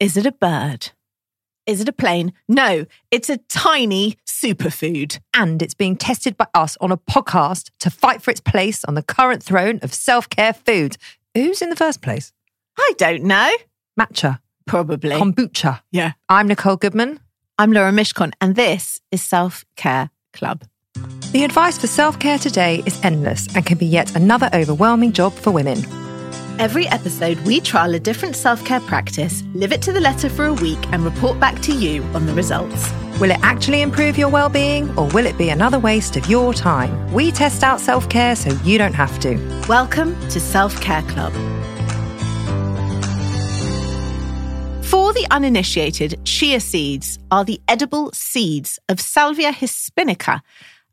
Is it a bird? Is it a plane? No, it's a tiny superfood. And it's being tested by us on a podcast to fight for its place on the current throne of self care food. Who's in the first place? I don't know. Matcha, Probably. kombucha. yeah. I'm Nicole Goodman. I'm Lauren Mishkon, and this is Self Care Club. The advice for self care today is endless and can be yet another overwhelming job for women. Every episode, we trial a different self care practice, live it to the letter for a week, and report back to you on the results. Will it actually improve your well being or will it be another waste of your time? We test out self care so you don't have to. Welcome to Self Care Club. For the uninitiated, chia seeds are the edible seeds of Salvia hispanica,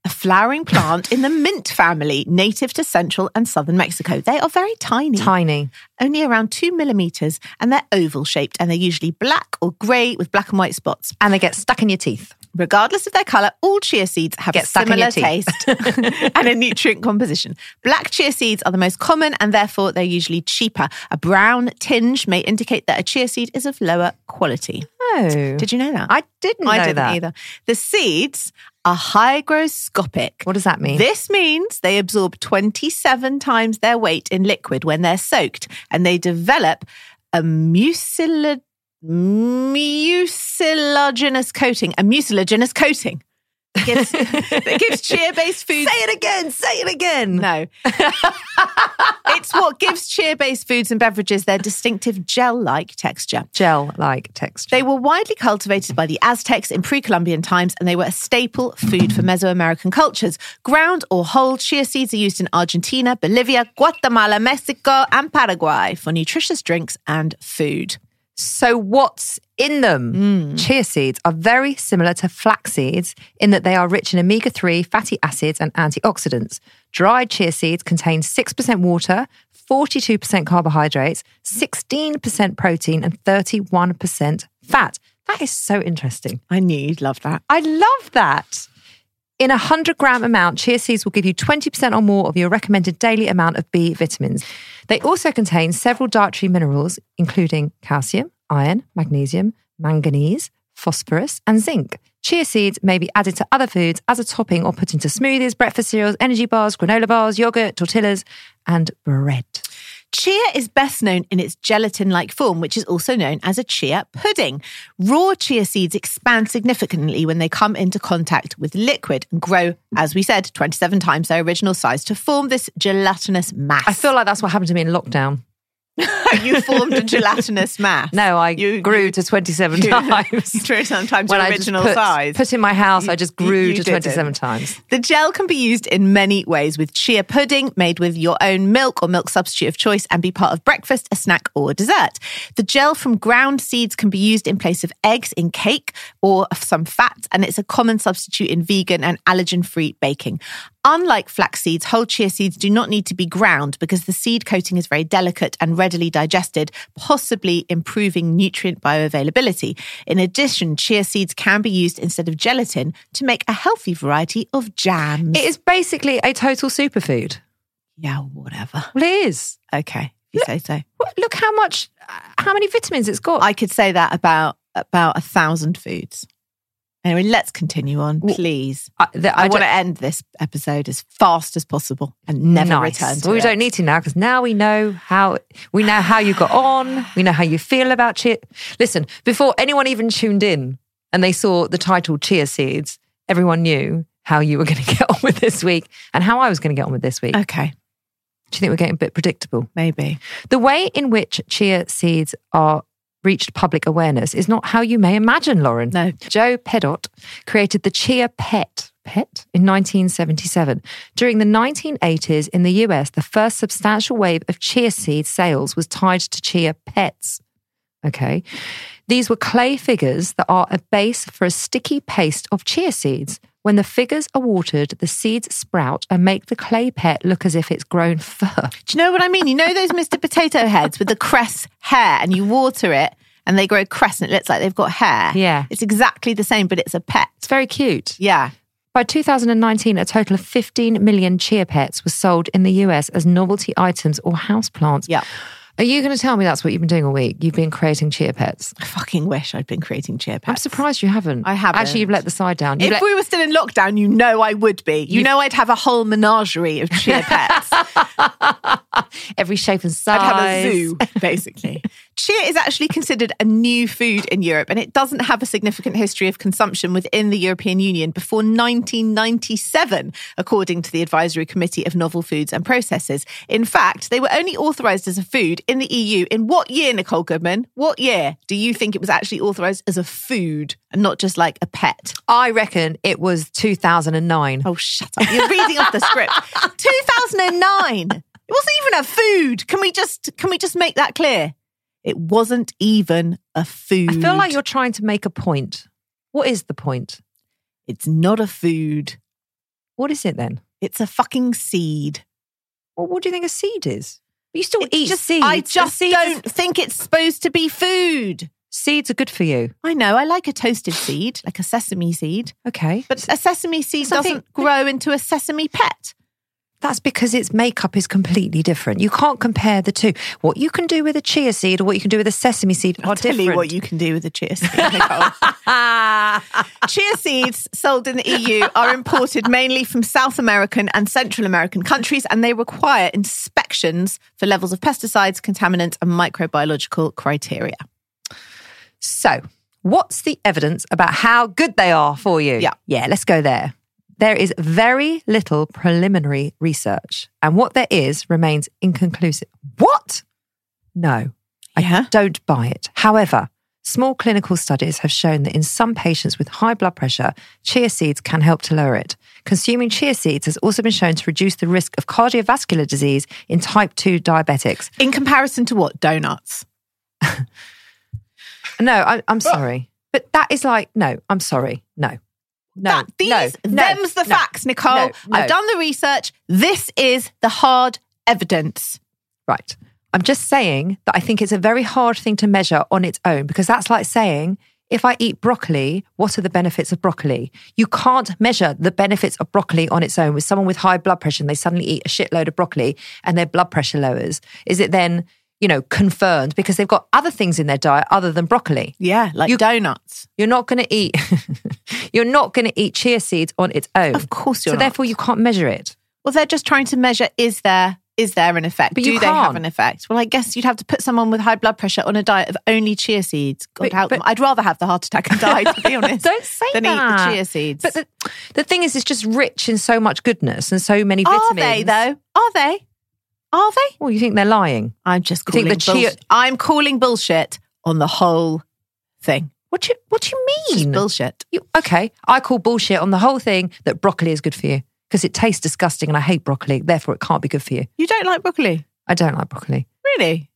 a flowering plant in the mint family native to central and southern Mexico. They are very tiny, Tiny. only around two millimeters, and they're oval shaped and they're usually black or grey with black and white spots. And they get stuck in your teeth. Regardless of their colour, all chia seeds have Get a similar taste and a nutrient composition. Black chia seeds are the most common and therefore they're usually cheaper. A brown tinge may indicate that a chia seed is of lower quality. Oh. Did you know that? I didn't know I didn't that. either. The seeds are hygroscopic. What does that mean? This means they absorb 27 times their weight in liquid when they're soaked and they develop a mucilage mucilaginous coating, a mucilaginous coating that gives, that gives chia-based foods. Say it again. Say it again. No, it's what gives chia-based foods and beverages their distinctive gel-like texture. Gel like texture. They were widely cultivated by the Aztecs in pre-Columbian times, and they were a staple food for Mesoamerican cultures. Ground or whole chia seeds are used in Argentina, Bolivia, Guatemala, Mexico, and Paraguay for nutritious drinks and food. So, what's in them? Hmm. Chia seeds are very similar to flax seeds in that they are rich in omega 3 fatty acids and antioxidants. Dried chia seeds contain 6% water, 42% carbohydrates, 16% protein, and 31% fat. That is so interesting. I knew you'd love that. I love that. In a 100 gram amount, chia seeds will give you 20% or more of your recommended daily amount of B vitamins. They also contain several dietary minerals, including calcium, iron, magnesium, manganese, phosphorus, and zinc. Chia seeds may be added to other foods as a topping or put into smoothies, breakfast cereals, energy bars, granola bars, yogurt, tortillas, and bread. Chia is best known in its gelatin like form, which is also known as a chia pudding. Raw chia seeds expand significantly when they come into contact with liquid and grow, as we said, 27 times their original size to form this gelatinous mass. I feel like that's what happened to me in lockdown. you formed a gelatinous mass. No, I You- grew you- to 27 you- times. 27 times when your I original put, size. Put in my house, I just grew to didn't. 27 times. The gel can be used in many ways with chia pudding made with your own milk or milk substitute of choice and be part of breakfast, a snack, or a dessert. The gel from ground seeds can be used in place of eggs in cake or some fats, and it's a common substitute in vegan and allergen free baking. Unlike flax seeds, whole chia seeds do not need to be ground because the seed coating is very delicate and readily digested, possibly improving nutrient bioavailability. In addition, chia seeds can be used instead of gelatin to make a healthy variety of jams. It is basically a total superfood. yeah, whatever. Well, it is. Okay, you say so. Look how much, uh, how many vitamins it's got. I could say that about about a thousand foods. Anyway, let's continue on, please. I, the- I, I want to end this episode as fast as possible and never Nice. return to Well, we it. don't need to now because now we know how we know how you got on. We know how you feel about chia. Listen, before anyone even tuned in and they saw the title "Chia Seeds," everyone knew how you were going to get on with this week and how I was going to get on with this week. Okay, Do you think we're getting a bit predictable? maybe. The way in which chia seeds are reached public awareness is not how you may imagine, Lauren. No. Joe Pedott created the chia pet pet in 1977. During the 1980s in the US, the first substantial wave of chia seed sales was tied to chia pets. Okay. These were clay figures that are a base for a sticky paste of chia seeds. When the figures are watered, the seeds sprout and make the clay pet look as if it's grown fur. Do you know what I mean? You know those Mr. Potato Heads with the cress hair, and you water it, and they grow cress, and it looks like they've got hair. Yeah. it's exactly the same, but it's a pet. It's very cute. Yeah, By 2019, a total of 15 million chia pets were sold in the US as novelty items or houseplants. yeah. Are you going to tell me that's what you've been doing all week? You've been creating chia pets. I fucking wish I'd been creating chia pets. I'm surprised you haven't. I haven't. Actually, you've let the side down. You've If let- we were still in lockdown, you know I would be. You You- know I'd have a whole menagerie of chia pets. every shape and size. I'd have a zoo, basically. Chia is actually considered a new food in Europe and it doesn't have a significant history of consumption within the European Union before 1997, according to the Advisory Committee of Novel Foods and Processes. In fact, they were only authorised as a food in the EU in what year, Nicole Goodman? What year do you think it was actually authorised as a food and not just like a pet? I reckon it was 2009. Oh, shut up. You're reading off the script. 2009. It wasn't even a food. Can we just can we just make that clear? It wasn't even a food. I feel like you're trying to make a point. What is the point? It's not a food. What is it then? It's a fucking seed. Well, what do you think a seed is? You still It's eat just, seeds. I just seeds, don't think it's supposed to be food. Seeds are good for you. I know. I like a toasted seed, like a sesame seed, Okay. but a sesame seed doesn't grow into a sesame pet. That's because its makeup is completely different. You can't compare the two. What you can do with a chia seed or what you can do with a sesame seed are I'll tell different. you what you can do with a chia seed. Chia seeds sold in the EU are imported mainly from South American and Central American countries, and they require inspections for levels of pesticides, contaminants, and microbiological criteria. So, what's the evidence about how good they are for you? Yeah. Yeah, let's go there. There is very little preliminary research, and what there is remains inconclusive. What? No, Yeah. I don't buy it. However, small clinical studies have shown that in some patients with high blood pressure, chia seeds can help to lower it. Consuming chia seeds has also been shown to reduce the risk of cardiovascular disease in type 2 diabetics. In comparison to what? Donuts. No, I, I'm sorry. But that is like, no, I'm sorry. No. No. That, these, no, no, them's the no, facts, Nicole. I've done the research. This is the hard evidence. Right. I'm just saying that I think it's a very hard thing to measure on its own because that's like saying, if I eat broccoli, what are the benefits of broccoli? You can't measure the benefits of broccoli on its own with someone with high blood pressure and they suddenly eat a shitload of broccoli and their blood pressure lowers. Is it then, you know, confirmed because they've got other things in their diet other than broccoli? Yeah, like You- donuts. You're not going to eat, you're not going to eat chia seeds on its own. Of course you're so not. therefore you can't measure it. Well, they're just trying to measure is there is there an effect? But Do you they have an effect? Well, I guess you'd have to put someone with high blood pressure on a diet of only chia seeds. God But- help but- them. I'd rather have the heart attack and die, to be honest. Don't say than eat that. the chia seeds. But the, the thing is, it's just rich in so much goodness and so many vitamins. are they though? Are they? Are they? Well, you think they're lying? I'm just You think calling the bullshit. I'm calling bullshit on the whole thing. What do you, what do you It's just mean? bullshit. You, okay, I call bullshit on the whole thing that broccoli is good for you because it tastes disgusting and I hate broccoli. Therefore, it can't be good for you. You don't like broccoli, I don't like broccoli. really?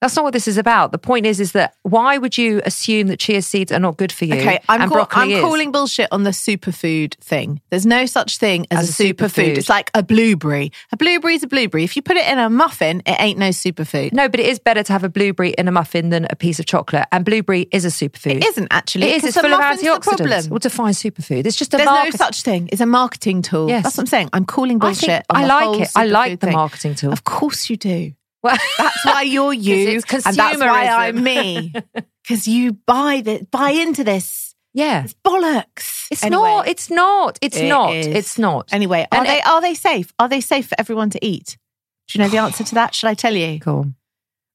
That's not what this is about. The point is, is that why would you assume that chia seeds are not good for you? Okay, I'm, call- I'm is? calling bullshit on the superfood thing. There's no such thing as, As a a superfood. superfood. It's like a blueberry. A blueberry's a blueberry. If you put it in a muffin, it ain't no superfood. No, but it is better to have a blueberry in a muffin than a piece of chocolate. And blueberry is a superfood. It isn't actually. It is. It's full of antioxidants. Well, define superfood. It's just a There's market- no such thing. It's a marketing tool. Yes. That's what I'm saying. I'm calling I think- bullshit. on I like it. I like the thing. marketing tool. Of course you do. Well, That's why you're you, and that's why. I'm me. Because you buy the buy into this. yeah. It's bollocks. It's Anyway. not. It's not. It's It not. is. It's not. Anyway, are And they it- are they safe? Are they safe for everyone to eat? Do you know the answer to that? Should I tell you? Cool.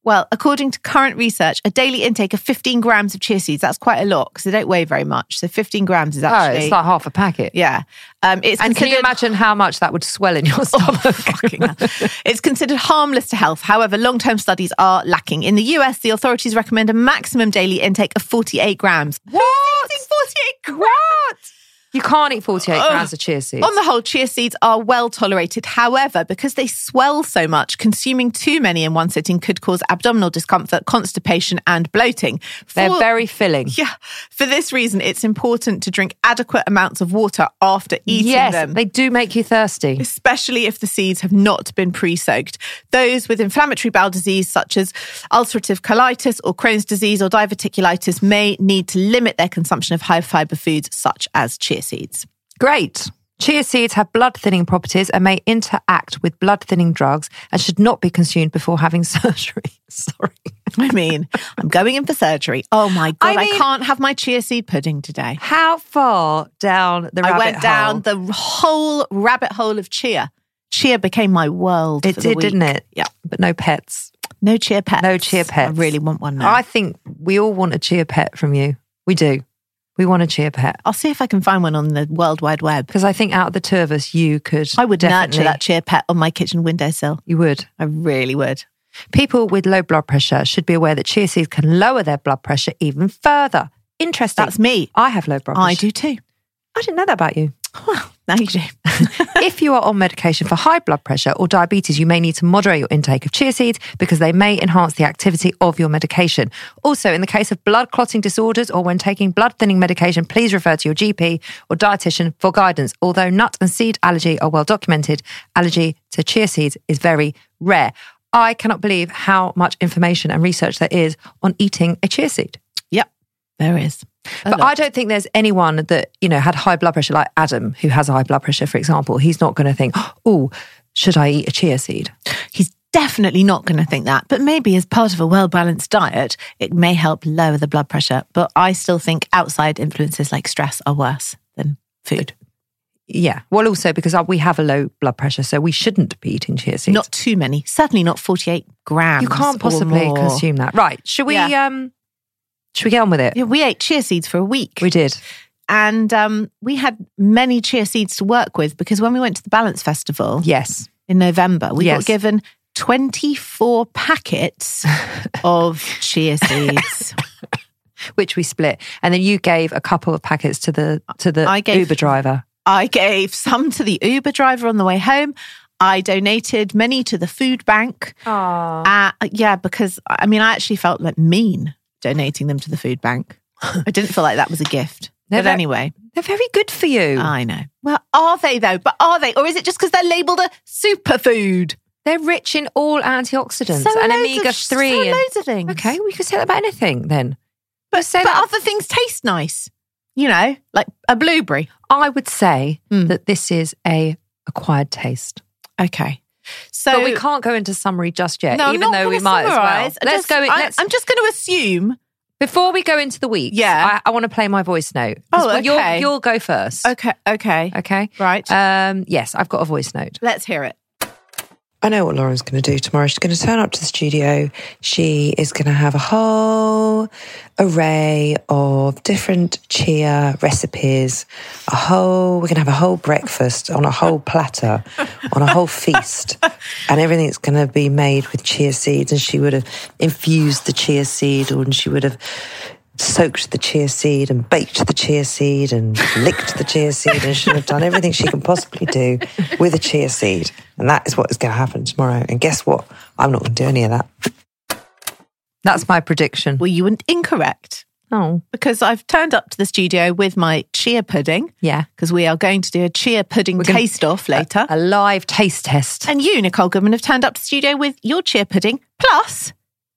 Well, according to current research, a daily intake of 15 grams of chia seeds, that's quite a lot because they don't weigh very much. So 15 grams is Oh, actually. it's like half a packet. yeah. Um, it's And can you imagine how much that would swell in your Oh, stomach? hell. It's considered harmless to health. However, long term studies are lacking. In the US, the authorities recommend a maximum daily intake of 48 grams. What? 48 grams? What? You can't eat 48 Ugh. grams of chia seeds. On the whole, chia seeds are well tolerated. However, because they swell so much, consuming too many in one sitting could cause abdominal discomfort, constipation, and bloating. They're very filling. Yeah. For this reason, it's important to drink adequate amounts of water after eating yes, them. they do make you thirsty. especially if the seeds have not been pre soaked. Those with inflammatory bowel disease, such as ulcerative colitis or Crohn's disease or diverticulitis, may need to limit their consumption of high fiber foods, such as chia seeds. Great. Chia seeds have blood thinning properties and may interact with blood thinning drugs and should not be consumed before having surgery. Sorry. I mean, I'm going in for surgery. Oh my God, I, mean- can't have my chia seed pudding today. How far down the rabbit hole? I went down hole? the whole rabbit hole of chia. Chia became my world. It did, didn't it? Yeah. But no pets. No chia pets. No chia pets. I really want one now. I think we all want a chia pet from you. We do. We want a chia pet. I'll see if I can find one on the World Wide Web. Because I think out of the two of us, you could. I would definitely, nurture that chia pet on my kitchen windowsill. You would. I really would. People with low blood pressure should be aware that chia seeds can lower their blood pressure even further. Interesting. That's me. I have low blood pressure. I do too. I didn't know that about you. Well, now you do. if you are on medication for high blood pressure or diabetes, you may need to moderate your intake of chia seeds because they may enhance the activity of your medication. Also, in the case of blood clotting disorders or when taking blood thinning medication, please refer to your GP or dietitian for guidance. Although nut and seed allergy are well documented, allergy to chia seeds is very rare. I cannot believe how much information and research there is on eating a chia seed. yep, there is. A But lot. I don't think there's anyone that, you know, had high blood pressure, like Adam, who has high blood pressure, for example. He's not going to think, oh, should I eat a chia seed? He's definitely not going to think that. But maybe as part of a well balanced diet, it may help lower the blood pressure. But I still think outside influences like stress are worse than food. Yeah. Well, also because we have a low blood pressure, so we shouldn't be eating chia seeds. Not too many. Certainly not 48 grams. you can't possibly consume that. Right. Should we, Yeah. um, should we get on with it? Yeah, we ate chia seeds for a week. We did. and um, we had many chia seeds to work with because when we went to the Balance Festival Yes. in November, we Yes. got given 24 packets of chia seeds. Which we split. And then you gave a couple of packets to the, to the I gave- Uber driver. I gave some to the Uber driver on the way home. I donated many to the food bank. Uh, yeah, because I mean, I actually felt like mean donating them to the food bank. I didn't feel like that was a gift. They're but anyway, They're very good for you. I know. Well, are they though? But are they? Or is it just because they're labeled a superfood? They're rich in all antioxidants So and omega of- 3. so and- loads of things. Okay, we could say that about anything then. But say But that other things taste nice. You know, like a blueberry. I would say Mm. that this is a acquired taste. Okay. So but we can't go into summary just yet, No, even not though we might as well. Let's just- go. In, let's, I'm just going to assume. before we go into the week. Yeah. I, I want to play my voice note. Oh, Well, you'll, okay. you'll go first. Okay. Okay. Okay. Right. Um, yes, I've got a voice note. Let's hear it. I know what Lauren's going to do tomorrow. She's going to turn up to the studio. She is going to have a whole array of different chia recipes. A whole, we're going to have a whole breakfast on a whole platter, on a whole feast. And everything's going to be made with chia seeds. And she would have infused the chia seed or and she would have soaked the chia seed and baked the chia seed and licked the chia seed and she'll have done everything she can possibly do with a chia seed. And that is what is going to happen tomorrow. And guess what? I'm not going to do any of that. That's my prediction. Well, you were incorrect Oh, because I've turned up to the studio with my chia pudding yeah. because we are going to do a chia pudding gonna- taste off later. A live taste test. and you, Nicole Goodman, have turned up to the studio with your chia pudding plus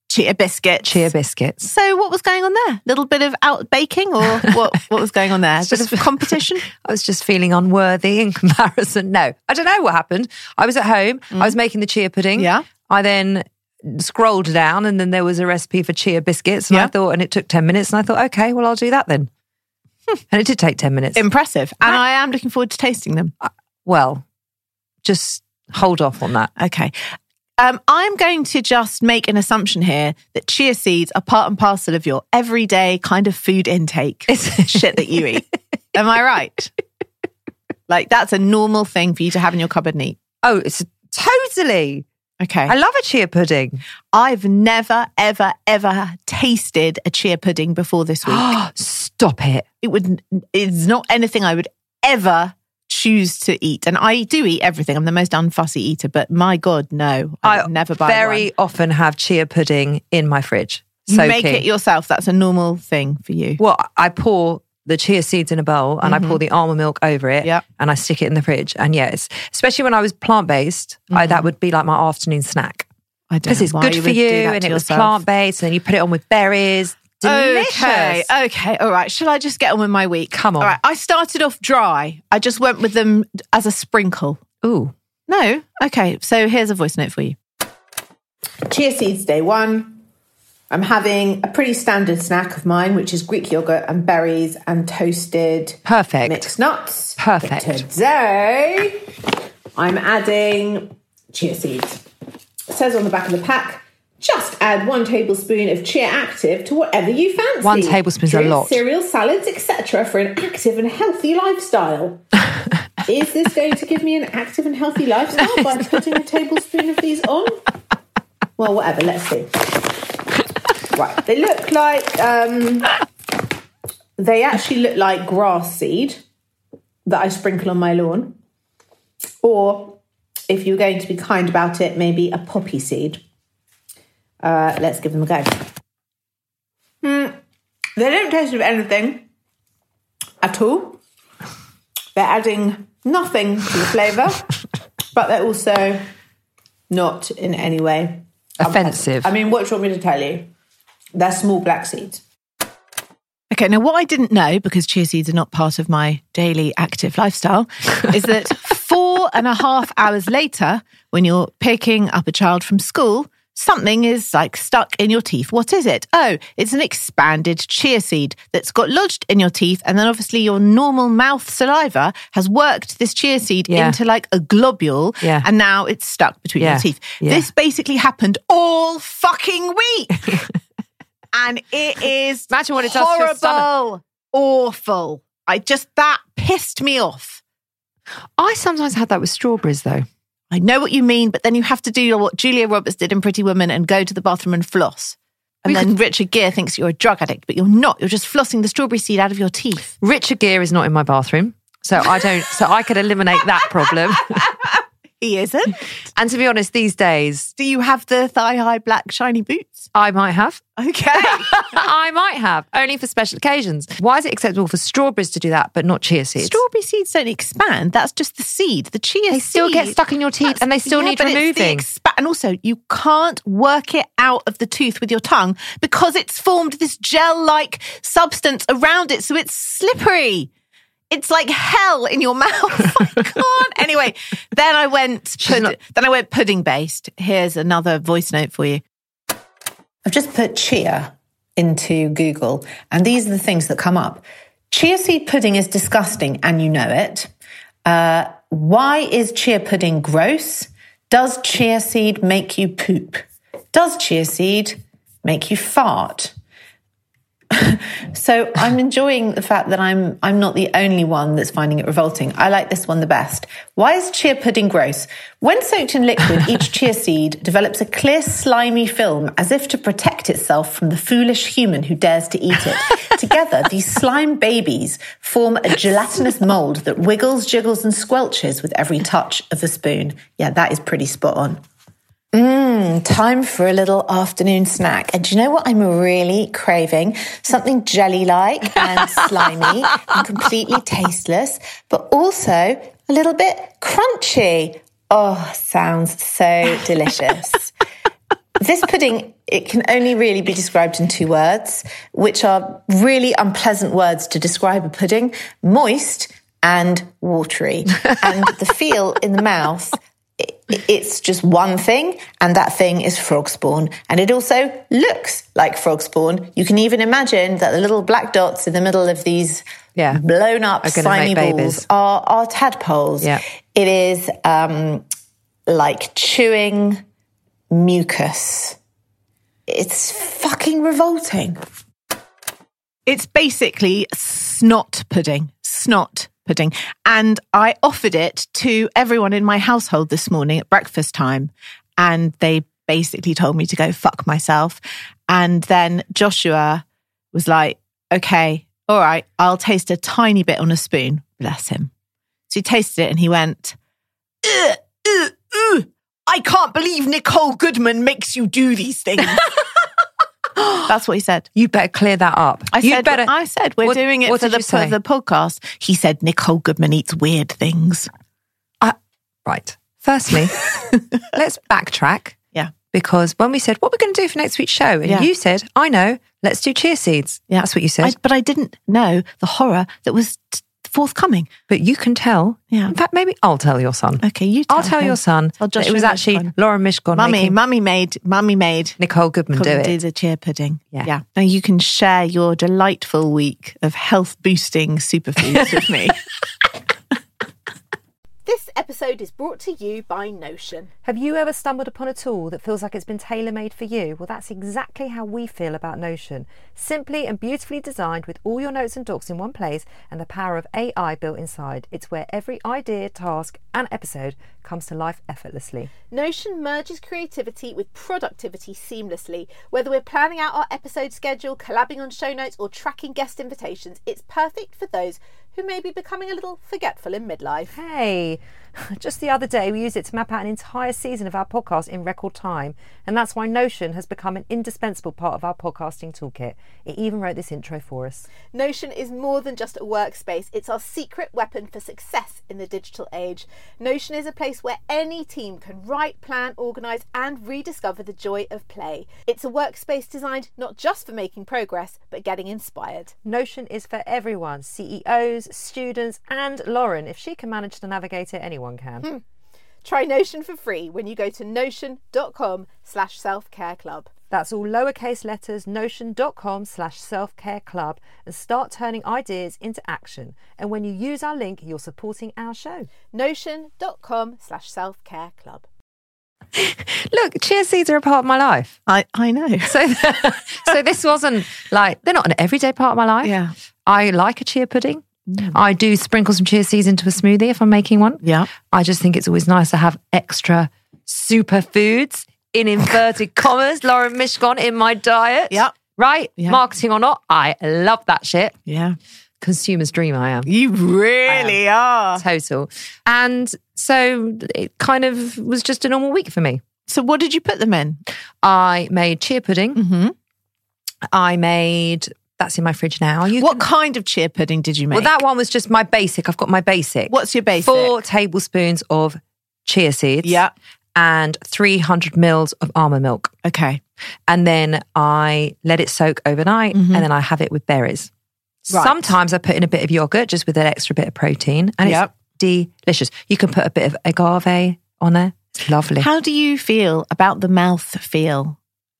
chia biscuits. Chia biscuits. So what was going on there? Little bit of out baking or what? What was going on there? Bit of competition. I was just feeling unworthy in comparison. No, I don't know what happened. I was at home. I was making the chia pudding. Mm. Yeah. I then scrolled down and then there was a recipe for chia biscuits. And I thought, and it took 10 minutes. And I thought, okay, well, I'll do that then. and it did take 10 minutes. Impressive, and I am looking forward to tasting them. well, just hold off on that. Okay. Um, I'm going to just make an assumption here that chia seeds are part and parcel of your everyday kind of food intake It's shit that you eat. Am I right? Like that's a normal thing for you to have in your cupboard and eat. Oh, it's totally. Okay. I love a chia pudding. I've never, ever, ever tasted a chia pudding before this week. Stop it. it would it's not anything I would ever choose to eat. And I do eat everything. I'm the most unfussy eater, but my God, no. I, would never buy very one. often have chia pudding in my fridge. You make it yourself. That's a normal thing for you. Well, I pour the chia seeds in a bowl and I pour the almond milk over it Mm-hmm. Yep. and I stick it in the fridge. And yes, especially when I was plant based, that would be like my afternoon snack I don't because it's good for you and it was plant based. And then you put it on with berries. Delicious. Okay, okay, all right. Shall I just get on with my week? Come on. All right, I started off dry. I just went with them as a sprinkle. Ooh. No, okay. So here's a voice note for you. Chia seeds day one. I'm having a pretty standard snack of mine, which is Greek yogurt and berries and toasted Perfect. mixed nuts. Perfect. But today, I'm adding chia seeds. It says on the back of the pack, just add one tablespoon of chia active to whatever you fancy. One tablespoon's a lot. Cereal, salads, etc., for an active and healthy lifestyle. Is this going to give me an active and healthy lifestyle by putting a tablespoon of these on? Well, whatever. Let's see. Right, they look like um, they actually look like grass seed that I sprinkle on my lawn, or if you're going to be kind about it, maybe a poppy seed. Uh, let's give them a go. Hmm, they don't taste of anything at all. They're adding nothing to the flavour, but they're also not in any way Offensive. I mean, what do you want me to tell you? They're small black seeds. Okay, now what I didn't know, because chia seeds are not part of my daily active lifestyle, is that four and a half hours later, when you're picking up a child from school, something is like stuck in your teeth. What is it? Oh, it's an expanded chia seed that's got lodged in your teeth. And then obviously your normal mouth saliva has worked this chia seed Yeah. into like a globule. Yeah. And now it's stuck between Yeah. your teeth. This basically happened all fucking week. and it is Imagine what it does to your stomach. horrible, awful. I just that pissed me off. I sometimes had that with strawberries though. I know what you mean, but then you have to do what Julia Roberts did in Pretty Woman and go to the bathroom and floss. And We then Richard Gere thinks you're a drug addict, but you're not. You're just flossing the strawberry seed out of your teeth. Richard Gere is not in my bathroom. So I don't so I could eliminate that problem. He isn't. and to be honest, these days Do you have the thigh high black shiny boots? I might have. Okay. I might have, only for special occasions. Why is it acceptable for strawberries to do that, but not chia seeds? Strawberry seeds don't expand. That's just the seed. The chia seeds. They still get stuck in your teeth and they still yeah, need but it's the removing. expa- and also, you can't work it out of the tooth with your tongue because it's formed this gel like substance around it. So it's slippery. It's like hell in your mouth. I can't. Anyway, then I went. Pud- not- then I went pudding based. Here's another voice note for you. I've just put chia into Google, and these are the things that come up. Chia seed pudding is disgusting, and you know it. Uh, why is chia pudding gross? Does chia seed make you poop? Does chia seed make you fart? so I'm enjoying the fact that I'm I'm not the only one that's finding it revolting. I like this one the best. Why is chia pudding gross? When soaked in liquid, each chia seed develops a clear slimy film as if to protect itself from the foolish human who dares to eat it. Together, these slime babies form a gelatinous mold that wiggles, jiggles and squelches with every touch of the spoon. Yeah, that is pretty spot on. Mmm, time for a little afternoon snack. And do you know what I'm really craving? Something jelly like and slimy and completely tasteless, but also a little bit crunchy. Oh, sounds so delicious. this pudding, it can only really be described in two words, which are really unpleasant words to describe a pudding moist and watery. and the feel in the mouth it's just one thing, and that thing is frog spawn. And it also looks like frog spawn. You can even imagine that the little black dots in the middle of these Yeah. blown up Are slimy balls babies. are, are tadpoles. Yeah. It is um, like chewing mucus. It's fucking revolting. It's basically snot pudding. Snot pudding. And I offered it to everyone in my household this morning at breakfast time. And they basically told me to go fuck myself. And then Joshua was like, okay, all right, I'll taste a tiny bit on a spoon. Bless him. So he tasted it and he went, "Ugh, ugh, ugh. I can't believe Nicole Goodman makes you do these things. That's what he said. You better clear that up. I you said, better. I said, we're What- doing it for the, for the podcast. He said, Nicole Goodman eats weird things. right. Firstly, let's backtrack. Yeah. because when we said, what we're going to do for next week's show, and Yeah. you said, I know, let's do chia seeds. Yeah. That's what you said. I, but I didn't know the horror that was t- forthcoming. but you can tell. Yeah. In fact, maybe I'll tell your son. Okay, you. I'll tell him. your son. I'll just it was actually fun. Lauren Mishkon Mummy, making mummy made, mummy made. Nicole Goodman do it. do the chia pudding. Yeah. yeah. Now you can share your delightful week of health boosting superfoods with me. This episode is brought to you by Notion. Have you ever stumbled upon a tool that feels like it's been tailor made for you? Well, that's exactly how we feel about Notion. Simply and beautifully designed with all your notes and docs in one place and the power of AI built inside. It's where every idea, task, and episode comes to life effortlessly. Notion merges creativity with productivity seamlessly. Whether we're planning out our episode schedule, collabing on show notes, or tracking guest invitations, it's perfect for those who may be becoming a little forgetful in midlife. Hey, just the other day we used it to map out an entire season of our podcast in record time, and that's why Notion has become an indispensable part of our podcasting toolkit. It even wrote this intro for us. Notion is more than just a workspace, it's our secret weapon for success in the digital age. Notion is a place where any team can write, plan, organise, and rediscover the joy of play. It's a workspace designed not just for making progress, but getting inspired. Notion is for everyone CEOs, students, and Lauren. If she can manage to navigate it, anyone can. Hmm. Try Notion for free when you go to notion.com slash self-care club. That's all lowercase letters, notion.com slash self care club, and start turning ideas into action. And when you use our link, you're supporting our show. Notion.com slash self-care club. Look, chia seeds are a part of my life. I, I know. So, so this wasn't like, they're not an everyday part of my life. Yeah. I like a chia pudding. I do sprinkle some chia seeds into a smoothie if I'm making one. Yeah. I just think it's always nice to have extra superfoods in inverted commas, Lauren Mishkon in my diet. Yeah. Right? Yeah. Marketing or not, I love that shit. Yeah. Consumer's dream, I am. You really are. Total. And so it kind of was just a normal week for me. So what did you put them in? I made chia pudding. Mm-hmm. I made, that's in my fridge now. You What can- kind of chia pudding did you make? well, that one was just my basic. I've got my basic. What's your basic? Four tablespoons of chia seeds. Yeah. And 300 mils of almond milk. Okay. And then I let it soak overnight Mhm. and then I have it with berries. Right. Sometimes I put in a bit of yogurt just with an extra bit of protein and Yep. it's delicious. You can put a bit of agave on there. It's lovely. How do you feel about the mouth feel?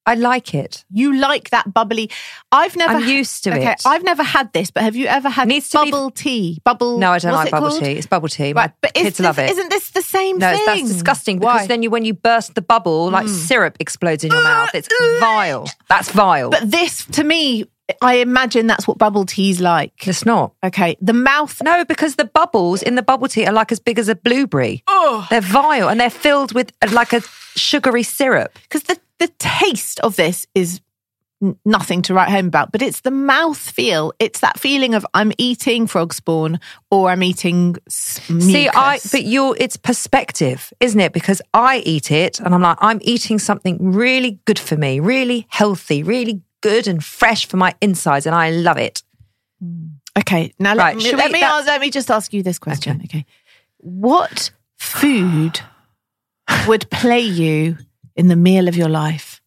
I like it. You like that bubbly? I've never. I'm used to okay, it. I've never had this, but have you ever had Needs to be- bubble tea? Bubble? No, I don't like bubble called? tea. It's bubble tea. My Right, but is kids this, love it. Isn't this the same no, thing? that's disgusting because Why? then you when you burst the bubble, like hmm. syrup explodes in your mouth. It's vile. That's vile. But this, to me, I imagine that's what bubble tea's like. it's not. Okay, the mouth. No, because the bubbles in the bubble tea are like as big as a blueberry. Oh, They're vile and they're filled with uh, like a sugary syrup. because the the taste of this is n- nothing to write home about, but it's the mouth feel. It's that feeling of I'm eating frog spawn or I'm eating. s- See, I but you're it's perspective, isn't it? Because I eat it and I'm like, I'm eating something really good for me, really healthy, really good and fresh for my insides, and I love it. Mm. Okay, now let Right, me let we- me, that's- ask, let me just ask you this question. Okay. what food would play you in the meal of your life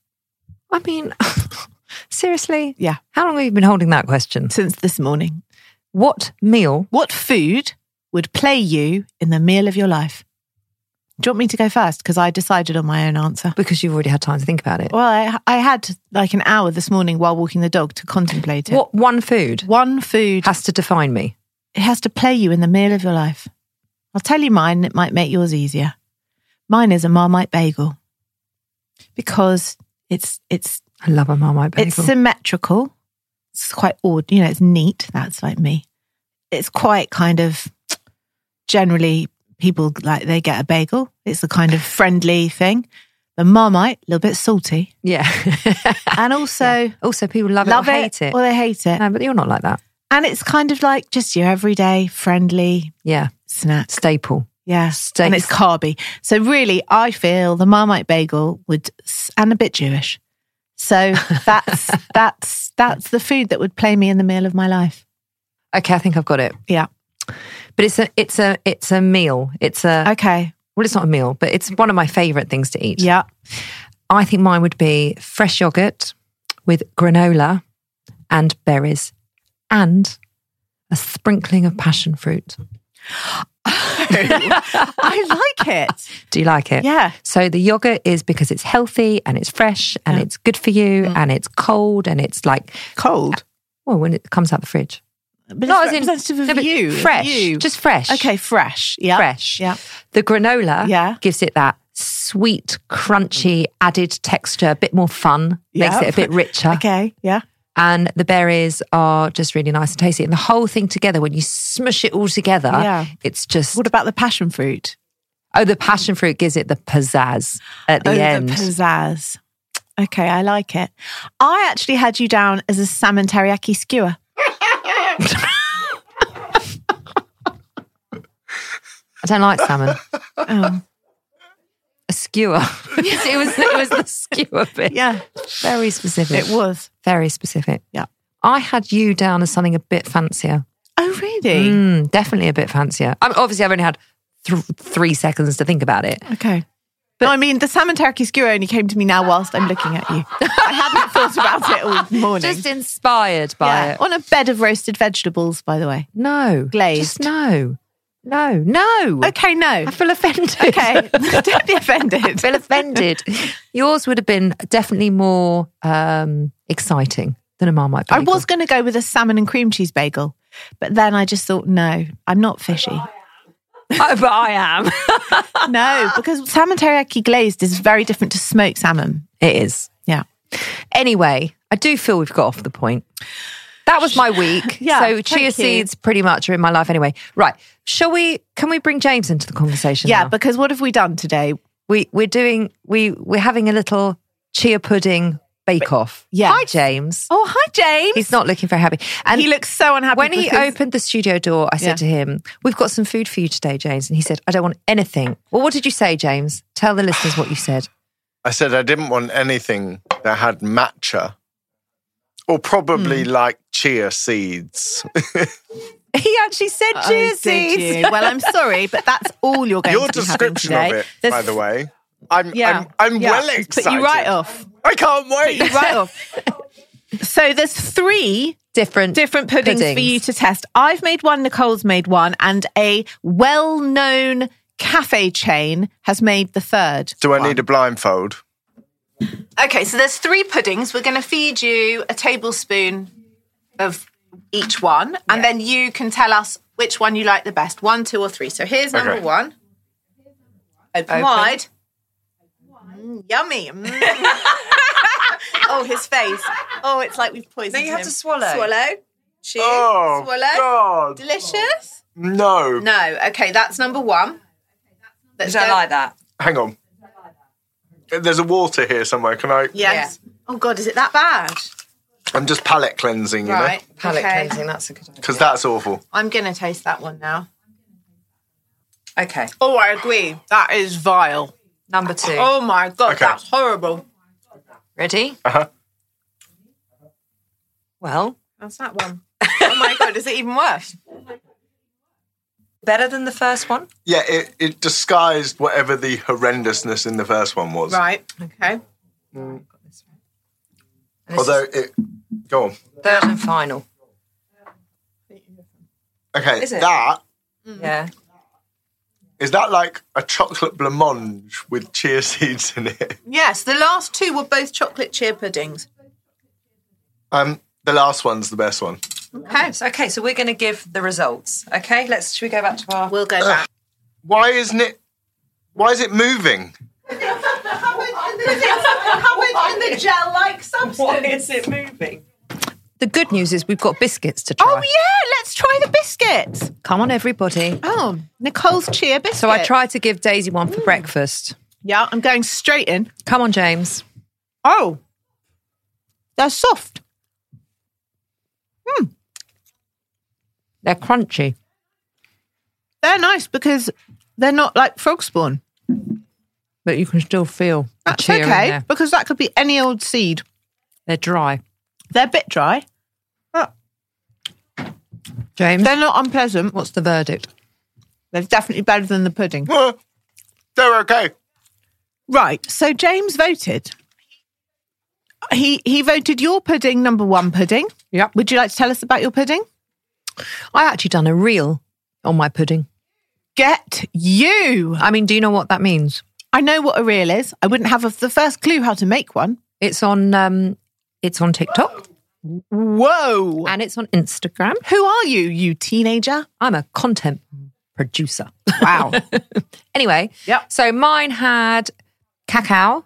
I mean, seriously? Yeah. How long have you been holding that question? since this morning? What meal? What food would play you in the meal of your life? Do you want me to go first? Because I decided on my own answer. Because you've already had time to think about it. Well, I, I had like an hour this morning while walking the dog to contemplate it. What one food One food has to define me? it has to play you in the meal of your life. I'll tell you mine, it might make yours easier. Mine is a Marmite bagel because it's it's I love a Marmite bagel. it's symmetrical. It's quite odd, you know, it's neat. That's like me. It's quite kind of generally people like they get a bagel. It's a kind of friendly thing. The Marmite, a little bit salty. yeah. And also also, people love, love it or it, hate it. or they hate it. no, but you're not like that. And it's kind of like just your everyday friendly Yeah. snack. Staple. Yeah, Steak. and it's carby. So really, I feel the Marmite bagel would, and a bit Jewish. So that's that's that's the food that would play me in the meal of my life. Okay, I think I've got it. Yeah. But it's a it's a it's a meal. It's a Okay. well, it's not a meal, but it's one of my favorite things to eat. Yeah. I think mine would be fresh yogurt with granola and berries and a sprinkling of passion fruit. I like it. Do you like it? Yeah. So the yogurt is because it's healthy and it's fresh and it's good for you Mm. and it's cold and it's like, Cold. well, when it comes out the fridge. But Not it's as in- representative of no, you. Fresh. you. Just fresh. Okay, fresh. Yeah. Fresh. Yeah. The granola Yeah. gives it that sweet, crunchy, added texture, a bit more fun, makes it a bit richer. Okay. Yeah. And the berries are just really nice and tasty. And the whole thing together, when you smush it all together, Yeah. it's just, What about the passion fruit? oh, the passion fruit gives it the pizzazz at the oh, end. the pizzazz. Okay, I like it. I actually had you down as a salmon teriyaki skewer. I don't like salmon. Oh, A skewer. it was it was the skewer bit. yeah, Very specific. it was. Very specific. Yeah. I had you down as something a bit fancier. Oh, really? Mm, definitely a bit fancier. I mean, obviously, I've only had th- three seconds to think about it. Okay. But I mean, the salmon teriyaki skewer only came to me now whilst I'm looking at you. I hadn't thought about it all morning. Just inspired by yeah. it. On a bed of roasted vegetables, by the way. No. Glazed. Just no. No. No. Okay, no. I feel offended. Okay, don't be I offended. feel offended. Yours would have been definitely more um, exciting than a Marmite bagel. I was going to go with a salmon and cream cheese bagel, but then I just thought, no, I'm not fishy. Oh, but I am. No, because salmon teriyaki glazed is very different to smoked salmon. It is. Yeah. Anyway, I do feel we've got off the point. That was my week. Yeah, So chia you. seeds pretty much are in my life anyway. Right. Shall we can we bring James into the conversation? Yeah, now? because what have we done today? we we're doing we we're having a little chia pudding bake off. Yes. Hi James. Oh, hi, James. He's not looking very happy. And he looks so unhappy. when he opened the studio door, I said Yeah. to him, We've got some food for you today, James. And he said, I don't want anything. Well, what did you say, James? Tell the listeners what you said. I said I didn't want anything that had matcha or probably Hmm. like chia seeds. He actually said Oh, chia did seeds. Well, I'm sorry, but that's all you're going Your to be having description today. of it, There's- by the way, I'm Yeah, I'm, I'm yeah. well It's excited. Put you right off. I can't wait. Put you right off. So there's three Different, different puddings, for you to test. I've made one, Nicole's made one, and a well-known cafe chain has made the third. Do I one. need a blindfold? Okay, so there's three puddings. We're going to feed you a tablespoon of each one, and then you can tell us which one you like the best one, two, or three. So here's number Okay. one. Open, Open. wide. Mm, yummy. Mm. oh, his face. Oh, it's like we've poisoned him. No, you have him. to swallow. Swallow. Chew. Oh swallow. God! Delicious. No. No. Okay, that's number one. Let's go. that. Hang on. There's a water here somewhere. Can I? Yes. Oh God, is it that bad? I'm just palate cleansing, you Right. Palate okay. cleansing, that's a good idea. because that's awful. I'm gonna taste that one now. Okay, Oh, I agree. That is vile. number two. Oh my god, Okay. that's horrible. Ready? Uh huh. Well, That's that one. oh my god, is it even worse? better than the first one. Yeah, it, it disguised whatever the horrendousness in the first one was. Right. Okay. And this Although it. Go on. third and final. Okay, Is it? that Yeah. is that like a chocolate blancmange with chia seeds in it. Yes, the last two were both chocolate chia puddings. Um, the last one's the best one. Okay. So, okay, so we're going to give the results. Okay, let's. Should we go back to our? We'll go back. Why isn't it? Why is it moving? Covered in the gel-like substance. is it moving? The good news is we've got biscuits to try. Oh yeah, let's try the biscuits. Come on, everybody. Oh, Nicole's chia biscuit. So I tried to give Daisy one for mm. breakfast. Yeah, I'm going straight in. Come on, James. Oh, they're soft. Hmm. They're crunchy. They're nice because they're not like frog spawn. but you can still feel the That's in okay there. because that could be any old seed. They're dry. They're a bit dry. but James, They're not unpleasant. what's the verdict? They're definitely better than the pudding. They're okay. Right. So James voted he he voted your pudding number one pudding. Yep. Would you like to tell us about your pudding? I actually done a reel on my pudding. Get you. I mean, do you know what that means? I know what a reel is. I wouldn't have a, the first clue how to make one. It's on um it's on TikTok Whoa. and it's on Instagram. Who are you, you teenager? I'm a content producer. Wow. anyway, Yep. so mine had cacao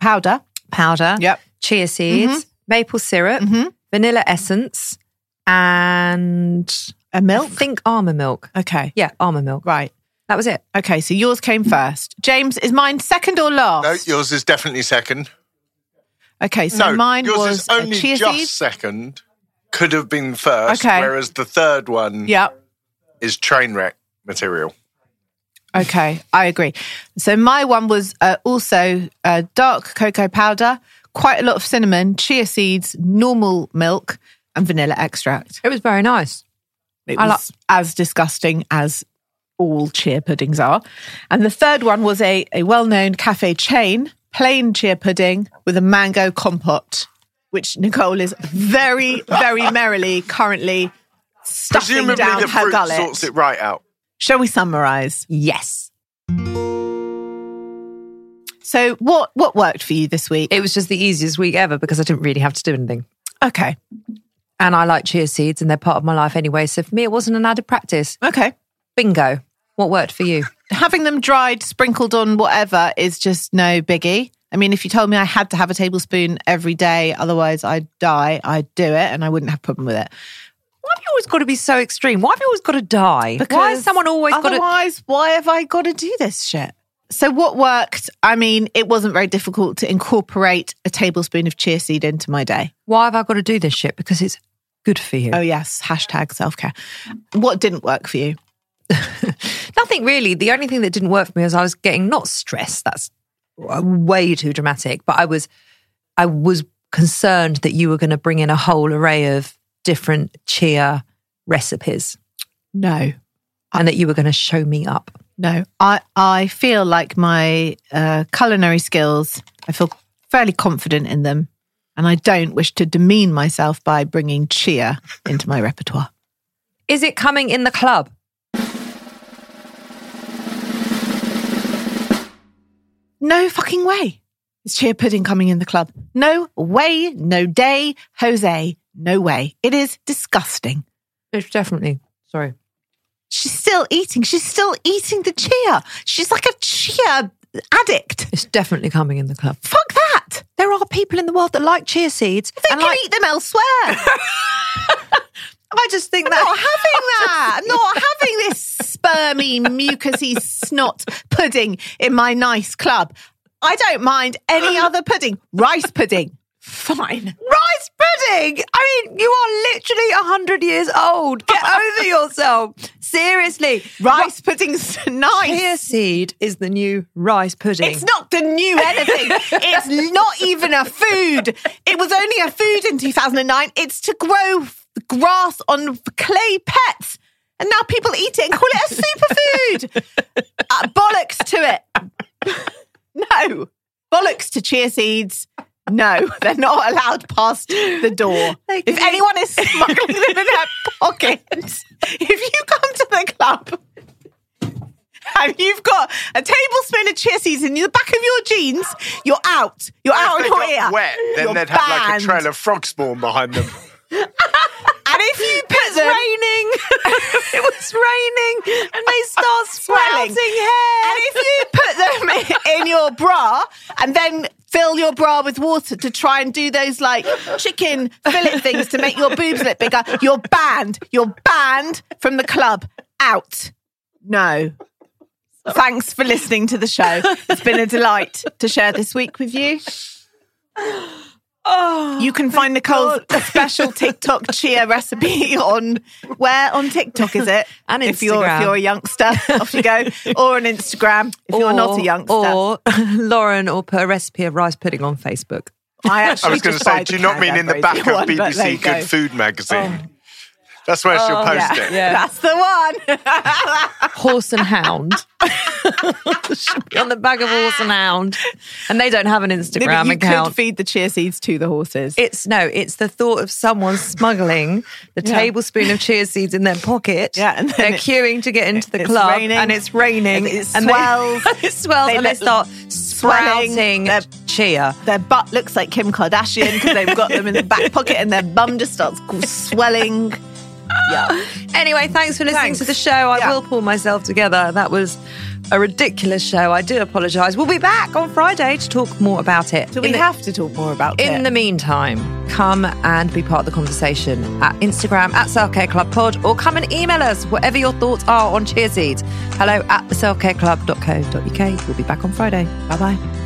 Powder. powder, Yep. chia seeds, maple syrup, Mhm. vanilla essence, and A milk. I think almond milk. Okay. Yeah, almond milk. Right. That was it. Okay. So yours came first. James, is mine second or last? No, yours is definitely second. Okay. So no, mine yours was is only a chia just seed. second. Could have been first. Okay. Whereas the third one Yep. is train wreck material. Okay, I agree. So my one was uh, also uh, dark cocoa powder, quite a lot of cinnamon, chia seeds, normal milk, and vanilla extract. It was very nice. It I was like- as disgusting as all chia puddings are. And the third one was a, a well known cafe chain, plain chia pudding with a mango compote, which Nicole is very, very merrily currently stuffing Presumably down the her fruit gullet. sorts it right out. Shall we summarize? Yes. So, what what worked for you this week? It was just the easiest week ever because I didn't really have to do anything. Okay, And I like chia seeds and they're part of my life anyway. So for me, it wasn't an added practice. okay. Bingo. What worked for you? having them dried, sprinkled on whatever is just no biggie. I mean, if you told me I had to have a tablespoon every day, otherwise I'd die, I'd do it and I wouldn't have a problem with it. Why have you always got to be so extreme? Why have you always got to die? Why has someone always got to. Otherwise, why have I got to do this shit? So what worked? I mean, it wasn't very difficult to incorporate a tablespoon of chia seed into my day. Why have I got to do this shit? Because it's good for you. Oh yes, hashtag self care. What didn't work for you? Nothing really. The only thing that didn't work for me was I was getting not stressed. That's way too dramatic. But I was, I was concerned that you were going to bring in a whole array of different chia recipes No, and that you were going to show me up. No, I I feel like my uh, culinary skills. I feel fairly confident in them, and I don't wish to demean myself by bringing chia into my repertoire. Is it coming in the club? No fucking way. Is chia pudding coming in the club? No way. No day, Jose. No way. It is disgusting. It's definitely. Sorry. She's still eating. She's still eating the chia. She's like a chia addict. It's definitely coming in the club. Fuck that. There are people in the world that like chia seeds. They and can like, eat them elsewhere. I just think I'm that. not having that. I'm not having this spermy, mucousy snot pudding in my nice club. I don't mind any other pudding. Rice pudding, fine. Rice pudding. I mean, you are literally a hundred years old. Get over yourself. Seriously, Rice pudding's nice. chia seed is the new rice pudding. It's not the new anything. it's not even a food. It was only a food in 2009. It's to grow grass on clay pets. And now people eat it and call it a superfood. uh, bollocks to it. no. Bollocks to chia seeds. No, they're not allowed past the door. If anyone is smuggling them in their pockets, if you come to the club and you've got a tablespoon of chia seeds in the back of your jeans, you're out. You're out if on they your got ear. wet, then You're they'd have like banned. a trail of frog spawn behind them. And if you put them, raining. it was raining, and they start Swelling. sprouting hair. and if you put them in, in your bra and then fill your bra with water to try and do those like chicken fillet things to make your boobs look bigger, you're banned. You're banned from the club. Out. No. Thanks for listening to the show. It's been a delight to share this week with you. Oh, You can find Nicole's special TikTok chia recipe on where on TikTok is it? And if you're if you're a youngster, off you go, or on Instagram if you're not a youngster. Or Lauren or put a recipe of rice pudding on Facebook. I I actually was going to just say, do you not mean in the back of one, but BBC Good go. Food magazine? Oh. That's where she'll oh, post Yeah, it. Yeah. that's the one. Horse and hound. Should be on the back of horse and hound. And they don't have an No, but Instagram you account. could feed the chia seeds to the horses. It's no, it's the thought of someone smuggling the Yeah. tablespoon of chia seeds in their pocket. Yeah, and they're it- queuing to get into the club, raining, and it's raining, and it and. They, it swells, They and they start swelling. sprouting They're- chia. their butt looks like Kim Kardashian because they've got them in the back pocket and their bum just starts swelling. Yeah. Anyway, thanks for listening Thanks. to the show. I Yeah. will pull myself together. That was a ridiculous show. I do apologise. We'll be back on Friday to talk more about it. Do we the- have to talk more about In it? In the meantime, come and be part of the conversation at Instagram at Self Care Club Pod or come and email us whatever your thoughts are on chia seeds. Hello at the selfcareclub.co.uk. We'll be back on Friday. Bye bye.